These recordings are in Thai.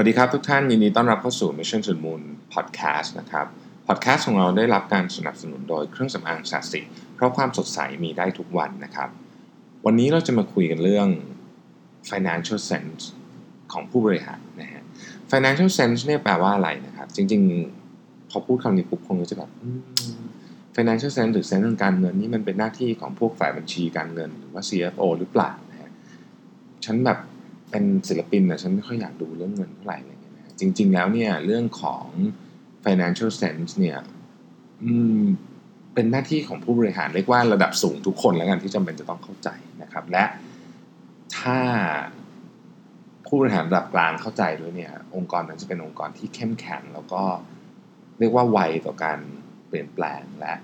วัสดีครับทุกท่านยินดีต้อนรับเข้าสู่ Mission to the Moon Podcast นะครับพอดแคสต์ของเราได้รับการสนับสนุนโดยเครื่องสำอางสัสิเพราะความสดใสมีได้ทุกวันนะครับ วันนี้เราจะมาคุยกันเรื่อง financial sense ของผู้บริหารนะฮะ financial sense เนี่ยแปลว่าอะไรนะครับ จริงๆ พอพูดคำนี้ปุ๊บคงจะแบบ financial sense หรือ sense ทางการเงินนี่มันเป็นหน้าที่ของพวกฝ่ายบัญชีการเงิน หรือว่า CFO หรือเปล่านะฮะฉันแบบ เป็นศิลปินนะฉันไม่ค่อยอยากดูเรื่องเงินเท่าไหร่อะไรเงี้ยนะจริง ๆ แล้วเนี่ยเรื่องของ financial sense เนี่ยเป็นหน้าที่ของผู้บริหารเรียกว่าระดับสูงทุกคนแล้วกันที่จำเป็นจะต้องเข้าใจนะครับ และถ้าผู้บริหารระดับกลางเข้าใจด้วยเนี่ย องค์กรนั้นจะเป็นองค์กรที่เข้มแข็งแล้วก็เรียกว่าไวต่อการเปลี่ยนแปลงและ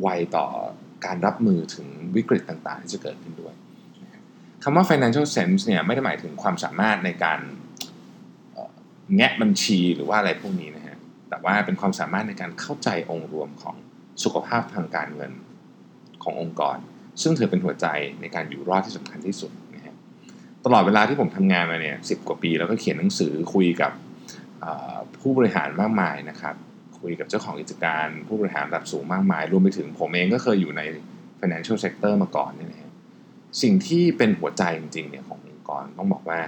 ไวต่อการรับมือถึงวิกฤตต่างๆ ที่จะเกิดขึ้นด้วย คำว่า financial sense เนี่ยไม่ได้หมายถึงความสามารถในการแงะบัญชีหรือว่าอะไรพวกนี้นะฮะ แต่ว่าเป็นความสามารถในการเข้าใจองค์รวมของสุขภาพทางการเงินขององค์กร ซึ่งถือเป็นหัวใจในการอยู่รอดที่สำคัญที่สุดนะฮะ ตลอดเวลาที่ผมทำงานมาเนี่ยสิกว่าปี แล้วก็เขียนหนังสือคุยกับผู้บริหารมากมายนะครับ คุยกับเจ้าของกิจการผู้บริหารระดับสูงมากมาย รวมไปถึงผมเองก็เคยอยู่ใน financial sector มาก่อนเนี่ยนะ สิ่งที่เป็นหัวใจจริงๆเนี่ยขององค์กรต้องบอกว่า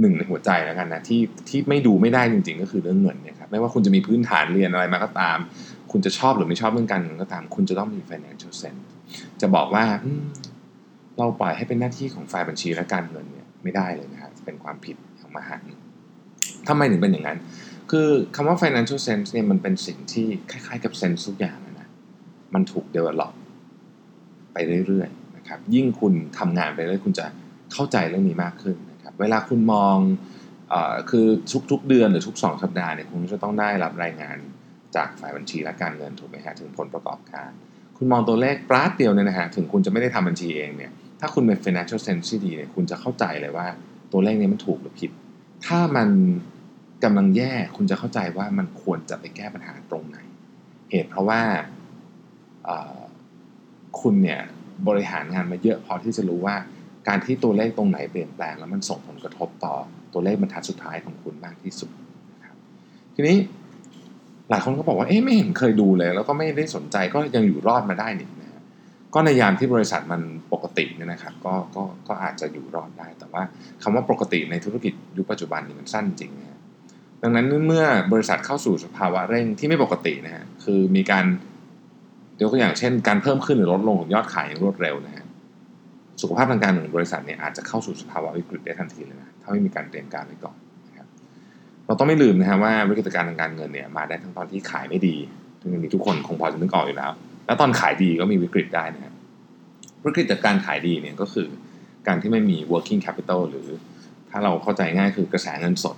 หนึ่งในหัวใจแล้วกันนะที่ที่ไม่ดูไม่ได้จริง ๆ ก็คือเรื่องเงินเนี่ยครับไม่ว่าคุณจะมีพื้นฐานเรียนอะไรมาก็ตาม คุณจะชอบหรือไม่ชอบเรื่องการเงินก็ตาม คุณจะต้องมี financial sense จะบอกว่าเราปล่อยให้เป็นหน้าที่ของฝ่ายบัญชีและการเงินเนี่ยไม่ได้เลยนะครับเป็นความผิดของมหันทำไมถึงเป็นอย่างนั้น คือคำว่า financial sense เนี่ยมันเป็นสิ่งที่คล้ายๆกับ sense ทุกอย่างนะมันถูก develop ไปเรื่อยๆ นะครับยิ่งคุณทำงานไปเรื่อยคุณจะเข้าใจเรื่องนี้มากขึ้นนะครับเวลาคุณมองอคือทุกๆเดือนหรือทุก 2 สัปดาห์เนี่ยคุณจะต้องได้รับรายงานจากฝ่ายบัญชีและการเงินถูกไหมฮะถึงผลประกอบการ คุณมองตัวเลขปราดเดียวเนี่ยนะฮะถึงคุณจะไม่ได้ทำบัญชีเองเนี่ยถ้าคุณเป็น financial sense ที่ดีเนี่ยคุณจะเข้าใจเลยว่าตัวเลขนี้มันถูกหรือผิด ถ้ามันกำลังแย่คุณจะเข้าใจว่ามันควรจะไปแก้ปัญหาตรงไหน เหตุเพราะว่าคุณเนี่ย บริหารงานมาเยอะพอที่จะรู้ว่าการที่ตัวเลขตรงไหนเปลี่ยนแปลง แล้วมันส่งผลกระทบต่อตัวเลขบรรทัดสุดท้ายของคุณมากที่สุดนะครับทีนี้หลายคนก็บอกว่าเอ๊ะไม่เห็นเคยดูเลย แล้วก็ไม่ได้สนใจก็ยังอยู่รอดมาได้นี่นะก็ในยามที่บริษัทมันปกติเนี่ยนะครับก็ก็ก็อาจจะอยู่รอดได้ แต่ว่าคำว่าปกติในธุรกิจยุคปัจจุบันนี่มันสั้นจริงนะดังนั้นเมื่อบริษัทเข้าสู่สภาวะเร่งที่ไม่ปกตินะฮะคือมีการ ยกตัวอย่างเช่น การเพิ่มขึ้นหรือลดลงของยอดขายอย่างรวดเร็วนะฮะสุขภาพทางการเงินบริษัทเนี่ยอาจจะเข้าสู่สภาวะวิกฤตได้ทันทีเลยนะถ้าไม่มีการเตรียมการไว้ก่อนนะครับเราต้องไม่ลืมนะฮะว่าวิกฤตการณ์ทางการเงินเนี่ยมาได้ทั้งตอนที่ขายไม่ดีซึ่งมีทุกคนคงพอจะนึกออกอยู่แล้ว แล้วตอนขายดีก็มีวิกฤตได้นะครับวิกฤตจากการขายดีเนี่ยก็คือการที่ไม่มี working capital หรือถ้าเราเข้าใจง่ายคือกระแสเงินสด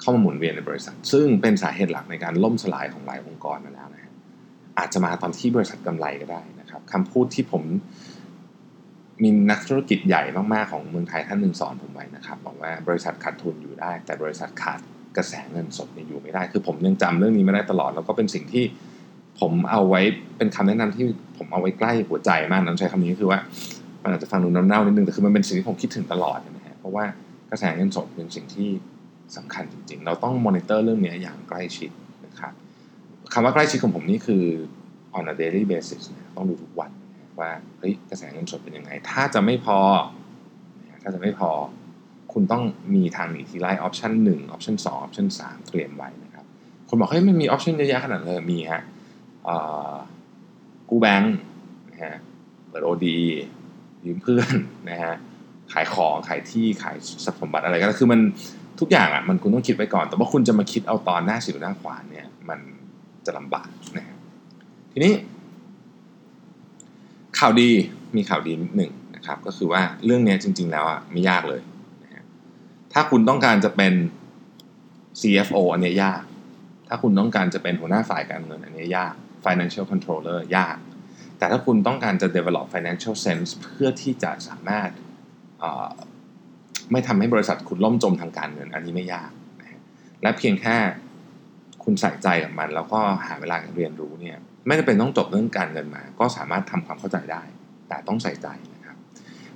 เข้ามาหมุนเวียนในบริษัท ซึ่งเป็นสาเหตุหลักในการล่มสลายของหลายองค์กรมาแล้วนะฮะ อาจจะมาตอนที่บริษัทกำไรก็ได้นะครับคำพูดที่ผมมีนักธุรกิจใหญ่มากๆของเมืองไทยท่านหนึ่งสอนผมไว้นะครับบอกว่าบริษัทขาดทุนอยู่ได้ แต่บริษัทขาดกระแสเงินสดอยู่ไม่ได้ คือผมยังจำเรื่องนี้ไม่ได้ตลอด แล้วก็เป็นสิ่งที่ผมเอาไว้เป็นคำแนะนำที่ผมเอาไว้ใกล้หัวใจมากน้ำใช้คำนี้คือว่ามันอาจจะฟังดูน้ำเน่านิดนึงแต่คือมันเป็นสิ่งที่ผมคิดถึงตลอดนะฮะเพราะว่ากระแสเงินสดเป็นสิ่งที่สำคัญจริงๆ เราต้องมอนิเตอร์เรื่องนี้อย่างใกล้ชิดนะครับ คำว่าใกล้ชิดของผมนี่คือ on a daily basis ต้องดูทุกวันว่าเฮ้ยกระแสเงินสดเป็นยังไง ถ้าจะไม่พอ ถ้าจะไม่พอ คุณต้องมีทางหนีทีไล่ option หนึ่ง option สอง option สามเตรียมไว้นะครับ คนบอกเฮ้ยมันมี option เยอะแยะขนาดเลยมีฮะกู้แบงค์นะฮะเปิด OD ยืมเพื่อนนะฮะขายของขายที่ขายทรัพย์สมบัติอะไรก็คือมันทุกอย่างอะมันคุณต้องคิดไว้ก่อน แต่ว่าคุณจะมาคิดเอาตอนหน้าสิ่วหน้าขวานเนี่ยมัน จะลำบากนะทีนี้ ข่าวดีมีข่าวดีนิดหนึ่งนะครับ ก็คือว่าเรื่องนี้จริง ๆ แล้วอะไม่ยากเลยนะถ้าคุณต้องการจะเป็น CFO อันนี้ยาก ถ้าคุณต้องการจะเป็นหัวหน้าฝ่ายการเงินอันนี้ยาก Financial Controller ยาก แต่ถ้าคุณต้องการจะ develop financial sense เพื่อที่จะสามารถไม่ทำให้บริษัทคุณล่มจมทางการเงิน อันนี้ไม่ยาก และเพียงแค่ คุณใส่ใจกับมัน แล้วก็หาเวลาเรียนรู้เนี่ยไม่จำเป็นต้องจบเรื่องการเงินมา ก็สามารถทำความเข้าใจได้ แต่ต้องใส่ใจนะครับ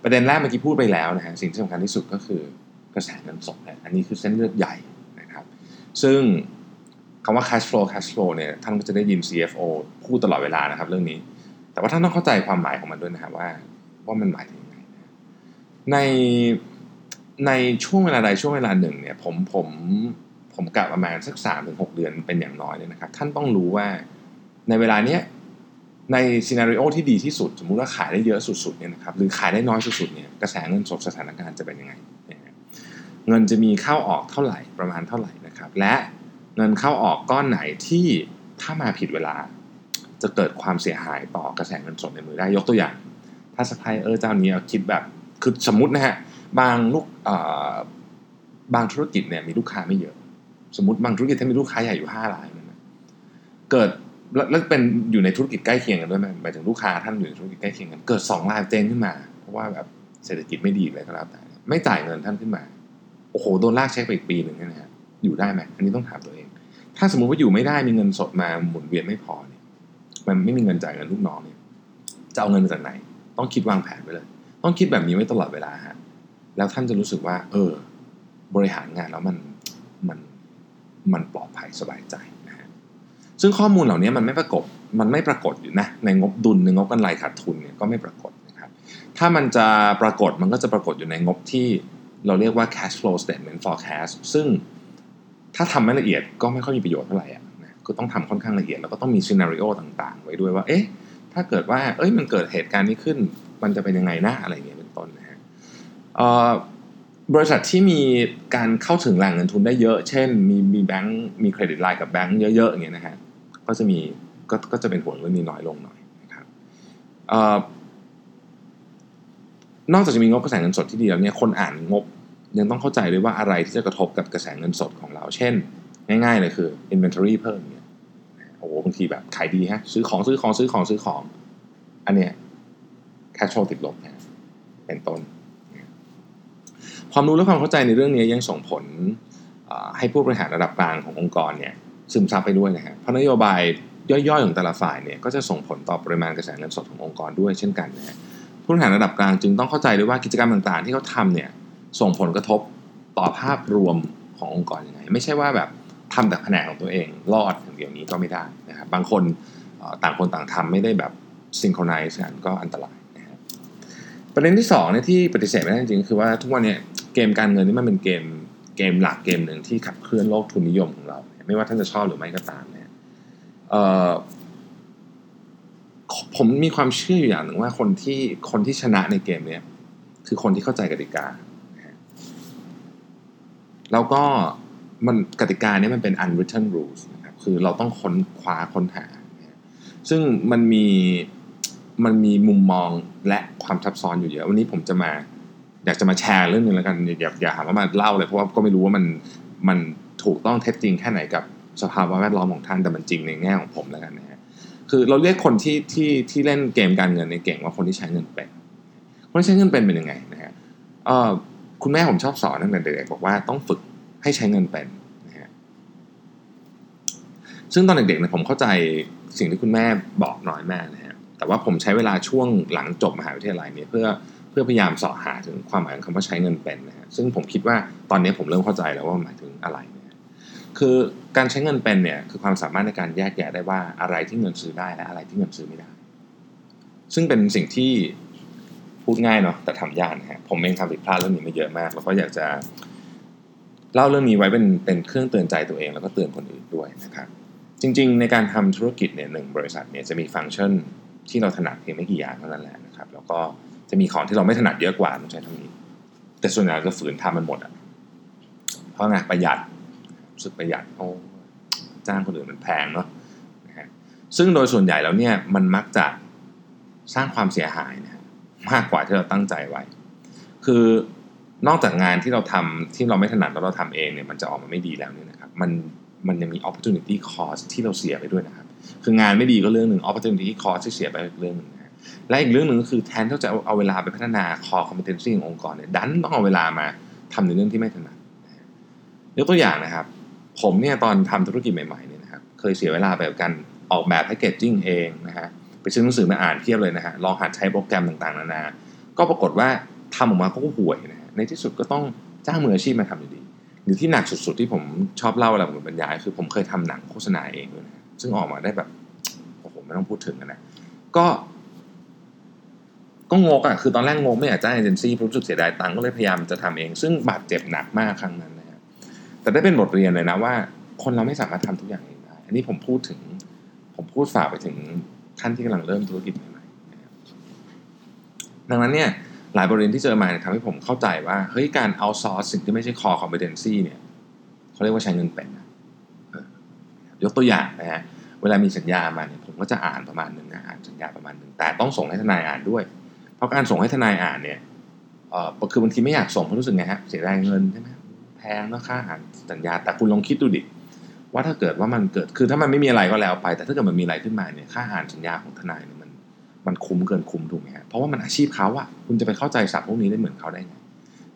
ประเด็นแรกเมื่อกี้พูดไปแล้วนะฮะสิ่งที่สำคัญที่สุดก็คือกระแสเงินสดเนี่ยอันนี้คือเส้นเลือดใหญ่นะครับ ซึ่งคำว่า cash flow cash flow เนี่ยท่านก็จะได้ยิน CFO พูดตลอดเวลานะครับ เรื่องนี้ แต่ว่าท่านต้องเข้าใจความหมายของมันด้วยนะครับว่าว่ามันหมายถึงยังไงในในช่วงเวลาใดช่วงเวลาหนึ่งเนี่ยผมผม ผมกะประมาณสักสามถึงหกเดือนเป็นอย่างน้อยเนี่ยนะครับ ท่านต้องรู้ว่าในเวลาเนี้ยในซีนารีโอที่ดีที่สุด สมมุติว่าขายได้เยอะสุดๆเนี่ยนะครับหรือขายได้น้อยสุดๆเนี่ยกระแสเงินสดสถานการณ์จะเป็นยังไง เงินจะมีเข้าออกเท่าไหร่ประมาณเท่าไหร่นะครับ และเงินเข้าออกก้อนไหนที่ถ้ามาผิดเวลา จะเกิดความเสียหายต่อกระแสเงินสดในมือได้ยกตัวอย่าง ถ้าสปายเออร์เจ้านี้คิดแบบคือสมมตินะฮะบางลูกบางธุรกิจเนี่ยมีลูกค้าไม่เยอะ สมมติบางธุรกิจที่มีลูกค้าใหญ่อยู่ห้ารายนะเกิดแล้วเป็นอยู่ในธุรกิจใกล้เคียงกันด้วยไหมายถึงลูกค้าท่านอยู่ในธุรกิจใกล้เคียงกัน เกิดสองรายเจ๊งขึ้นมา เพราะว่าแบบเศรษฐกิจไม่ดีเลยก็แล้วแต่ไม่จ่ายเงินท่านขึ้นมา โอ้โหโดนลากเช็คไปอีกปีหนึ่งนะฮะอยู่ได้ไหมอันนี้ต้องถามตัวเอง ถ้าสมมุติว่าอยู่ไม่ได้มีเงินสดมาหมุนเวียนไม่พอเนี่ย มันไม่มีเงินจ่ายเงินลูกน้องเนี่ยจะเอาเงินมาจากไหน ต้องคิดวางแผนไว้เลย ต้องคิดแบบนี้ไว้ตลอดเวลาฮะแล้วท่านจะรู้สึกว่า เออ บริหารงานแล้วมัน มันปลอดภัยสบายใจนะฮะซึ่งข้อมูลเหล่านี้มันไม่ปรากฏมันไม่ปรากฏอยู่นะในงบดุลในงบกำไรขาดทุนเนี่ยก็ไม่ปรากฏนะครับถ้ามันจะปรากฏมันก็จะปรากฏอยู่ในงบที่เราเรียกว่า cash flow statement forecast ซึ่งถ้าทำไม่ละเอียดก็ไม่ค่อยมีประโยชน์เท่าไหร่อะนะก็ต้องทำค่อนข้างละเอียดแล้วก็ต้องมีซีนารีโอต่างๆ ไว้ด้วยว่าเอ๊ะถ้าเกิดว่าเอ้ยมันเกิดเหตุการณ์นี้ขึ้น มันจะเป็นยังไงนะอะไรเงี้ยเป็นต้นนะฮะ บริษัทที่มีการเข้าถึงแหล่งเงินทุนได้เยอะ เช่น มีมีแบงก์มีเครดิตไลน์กับแบงก์เยอะๆอย่างเงี้ยนะฮะ ก็จะมีก็ก็จะเป็นห่วงเรื่องนี้น้อยลงหน่อยนะครับนอกจากจะมีงบกระแสเงินสดที่ดีแล้วเนี่ย คนอ่านงบยังต้องเข้าใจด้วยว่าอะไรที่จะกระทบกับกระแสเงินสดของเรา เช่น ง่ายๆเลยคือ inventory เพิ่มเนี่ย โอ้โหบางทีแบบขายดีฮะ ซื้อของซื้อของซื้อของซื้อของ อันเนี้ย cash flow ติดลบนะเป็นต้น ความรู้และความเข้าใจในเรื่องนี้ยังส่งผลให้ผู้บริหารระดับกลางขององค์กรเนี่ยซึมซับไปด้วยนะฮะเพราะนโยบายย่อยๆของแต่ละฝ่ายเนี่ยก็จะส่งผลต่อปริมาณกระแสเงินสดขององค์กรด้วยเช่นกันนะฮะผู้บริหารระดับกลางจึงต้องเข้าใจด้วยว่ากิจกรรมต่างๆ ที่เขาทำเนี่ยส่งผลกระทบต่อภาพรวมขององค์กรยังไง ไม่ใช่ว่าแบบทำแต่แผนของตัวเองรอดอย่างเดียวนี้ก็ไม่ได้นะครับบางคนต่างคนต่างทำไม่ได้แบบซิงโครไนซ์กันก็อันตรายนะครับประเด็นที่2เนี่ยที่ปฏิเสธไม่ได้จริงๆคือว่าทุกวันเนี้ เกมการเงินนี่มันเป็นเกมเกมหลักเกมหนึ่งที่ขับเคลื่อนโลกทุนนิยมของเรา ไม่ว่าท่านจะชอบหรือไม่ก็ตามเนี่ยผมมีความเชื่ออยู่อย่างหนึ่งว่าคนที่คนที่ชนะในเกมเนี้ยคือคนที่เข้าใจกติกา แล้วก็มันกติกานี้มันเป็น unwritten rules นะครับ คือเราต้องค้นคว้าค้นหา ซึ่งมันมีมันมีมุมมองและความซับซ้อนอยู่เยอะ วันนี้ผมจะมา อยากจะมาแชร์เรื่องนึงแล้วกันอย่าอย่าหาว่ามาเล่าเลยเพราะว่าก็ไม่รู้ว่ามันมันถูกต้องเท็จจริงแค่ไหนกับสภาวะแวดล้อมของท่านแต่มันจริงในแง่ของผมแล้วกันนะฮะคือเราเรียกคนที่ที่ที่เล่นเกมการเงินในเก่งว่าคนที่ใช้เงินเป็นคนที่ใช้เงินเป็นเป็นยังไงนะฮะคุณแม่ผมชอบสอนตั้งแต่เด็กๆบอกว่าต้องฝึกให้ใช้เงินเป็นนะฮะซึ่งตอนเด็กๆเนี่ยผมเข้าใจสิ่งที่คุณแม่บอกน้อยแม่นะฮะแต่ว่าผมใช้เวลาช่วงหลังจบมหาวิทยาลัยเนี่ยเพื่อ พื่อพยายามสอบหาถึงความหมายของคำว่าใช้เงินเป็นนะฮะซึ่งผมคิดว่าตอนนี้ผมเริ่มเข้าใจแล้วว่าหมายถึงอะไรนะคือการใช้เงินเป็นเนี่ยคือความสามารถในการแยกแยะได้ว่าอะไรที่เงินซื้อได้และอะไรที่เงินซื้อไม่ได้ ซึ่งเป็นสิ่งที่พูดง่ายเนาะแต่ทำยากนะฮะผมเองทำผิดพลาดเรื่องนี้มาเยอะมาก แล้วก็อยากจะเล่าเรื่องนี้ไว้เป็นเป็นเครื่องเตือนใจตัวเองแล้วก็เตือนคนอื่นด้วยนะครับจริง ๆ ในการทำธุรกิจเนี่ยหนึ่งบริษัทเนี่ยจะมีฟังก์ชันที่เราถนัดเพียงไม่กี่อย่างเท่านั้นแหละนะครับ แล้วก็ จะมีของที่เราไม่ถนัดเยอะกว่าต้องใช้ทั้งนี้ แต่ส่วนใหญ่จะฝืนทำมันหมดอะเพราะไงประหยัดสึกประหยัดโอ้จ้างคนอื่นมันแพงเนาะนะฮะซึ่งโดยส่วนใหญ่แล้วเนี่ยมันมักจะสร้างความเสียหายนะมากกว่าที่เราตั้งใจไว้ คือนอกจากงานที่เราทำที่เราไม่ถนัดแล้วเราทำเองเนี่ยมันจะออกมาไม่ดีแล้วเนี่ยนะครับมันมันยังมี opportunity cost ที่เราเสียไปด้วยนะครับ คืองานไม่ดีก็เรื่องหนึ่ง opportunity cost ที่เสียไปเรื่องหนึ่ง และอีกเรื่องหนึ่งก็คือแทนที่จะเอาเวลาไปพัฒนา core competency ขององค์กรเนี่ยดันต้องเอาเวลามาทำในเรื่องที่ไม่ถนัดยกตัวอย่างนะครับ ผมเนี่ยตอนทำธุรกิจใหม่ๆเนี่ยนะครับเคยเสียเวลาไปกับการออกแบบแพคเกจจิ้งเองนะฮะไปซื้อหนังสือมาอ่านเพียบเลยนะฮะลองหัดใช้โปรแกรมต่างๆนานาก็ปรากฏว่าทำออกมาก็ห่วยนะฮะในที่สุดก็ต้องจ้างมืออาชีพมาทำอยู่ดีหรือที่หนักสุดๆที่ผมชอบเล่าเวลาผมบรรยาย คือผมเคยทำหนังโฆษณาเองด้วยนะซึ่งออกมาได้แบบโอ้โหไม่ต้องพูดถึงนะก็ ก็งกอะคือตอนแรกงกไม่อยากจ้างเอเจนซี่รู้สึกเสียดายตังค์ก็เลยพยายามจะทำเอง ซึ่งบาดเจ็บหนักมากครั้งนั้นนะฮะแต่ได้เป็นบทเรียนเลยนะว่า คนเราไม่สามารถทำทุกอย่างเองได้อันนี้ผมพูดถึง ผมพูดฝากไปถึงท่านที่กำลังเริ่มธุรกิจใหม่ๆดังนั้นเนี่ยหลายบทเรียนที่เจอมาเนี่ยทำให้ผมเข้าใจว่าเฮ้ยการเอาซอร์สสิ่งที่ไม่ใช่ core competency เนี่ยเขาเรียกว่าใช้เงินเป็นยกตัวอย่างนะฮะเวลามีสัญญามาเนี่ยผมก็จะอ่านประมาณหนึ่งนะอ่านสัญญาประมาณหนึ่งแต่ต้องส่งให้ทนายอ่านด้วย เพราะการส่งให้ทนายอ่านเนี่ยเออคือบางทีไม่อยากส่งเพราะรู้สึกไงฮะเสียดายเงินใช่ไหมแพงแล้วค่าอ่านสัญญา แต่คุณลองคิดดูดิว่าถ้าเกิดว่ามันเกิดคือถ้ามันไม่มีอะไรก็แล้วไป แต่ถ้าเกิดมันมีอะไรขึ้นมาเนี่ยค่าอ่านสัญญาของทนายเนี่ยมันมันคุ้มเกินคุ้มถูกไหมฮะเพราะว่ามันอาชีพเขาอะคุณจะไปเข้าใจศัพท์พวกนี้ได้เหมือนเขาได้ไง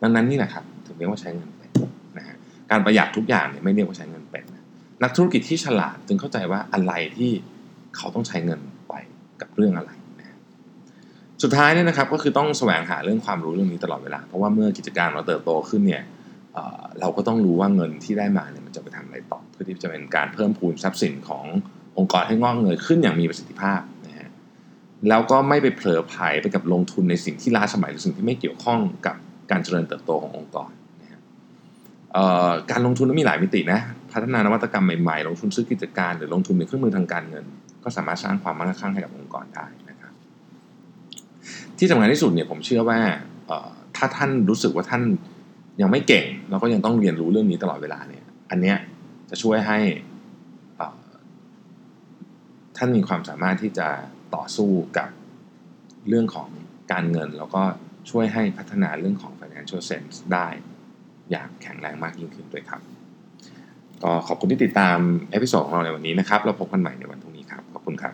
ดังนั้นนี่แหละครับถึงเรียกว่าใช้เงินเป็นนะฮะการประหยัดทุกอย่างเนี่ยไม่เรียกว่าใช้เงินเป็นนะนักธุรกิจที่ฉลาดจึงเข้าใจว่าอะไรที่เขาต้องใช้เงินไปกับเรื่องอะไร สุดท้ายเนี่ยนะครับก็คือต้องแสวงหาเรื่องความรู้เรื่องนี้ตลอดเวลา เพราะว่าเมื่อกิจการเราเติบโตขึ้นเนี่ยเเราก็ต้องรู้ว่าเงินที่ได้มาเนี่ยมันจะไปทำอะไรต่อ เพื่อที่จะเป็นการเพิ่มพูนทรัพย์สินขององค์กรให้งอกเงยขึ้นอย่างมีประสิทธิภาพนะฮะแล้วก็ไม่ไปเผลอไผลไปกับลงทุนในสิ่งที่ล้าสมัยหรือสิ่งที่ไม่เกี่ยวข้องกับการเจริญเติบโตขององค์กรนะครับการลงทุนนั้นมีหลายมิตินะพัฒนานวัตกรรมใหม่ๆ ลงทุนซื้อกิจการ หรือลงทุนในเครื่องมือทางการเงิน ก็สามารถสร้างความมั่งคั่งให้กับองค์กรได้นะ ที่สำคัญที่สุดเนี่ยผมเชื่อว่าถ้าท่านรู้สึกว่าท่านยังไม่เก่ง แล้วก็ยังต้องเรียนรู้เรื่องนี้ตลอดเวลาเนี่ยอันเนี้ยจะช่วยให้ท่านมีความสามารถที่จะต่อสู้กับเรื่องของการเงิน แล้วก็ช่วยให้พัฒนาเรื่องของ financial sense ได้อย่างแข็งแรงมากยิ่งขึ้นด้วยครับ ก็ขอบคุณที่ติดตาม episode ของเราในวันนี้นะครับ เราพบกันใหม่ในวันพรุ่งนี้ครับ ขอบคุณครับ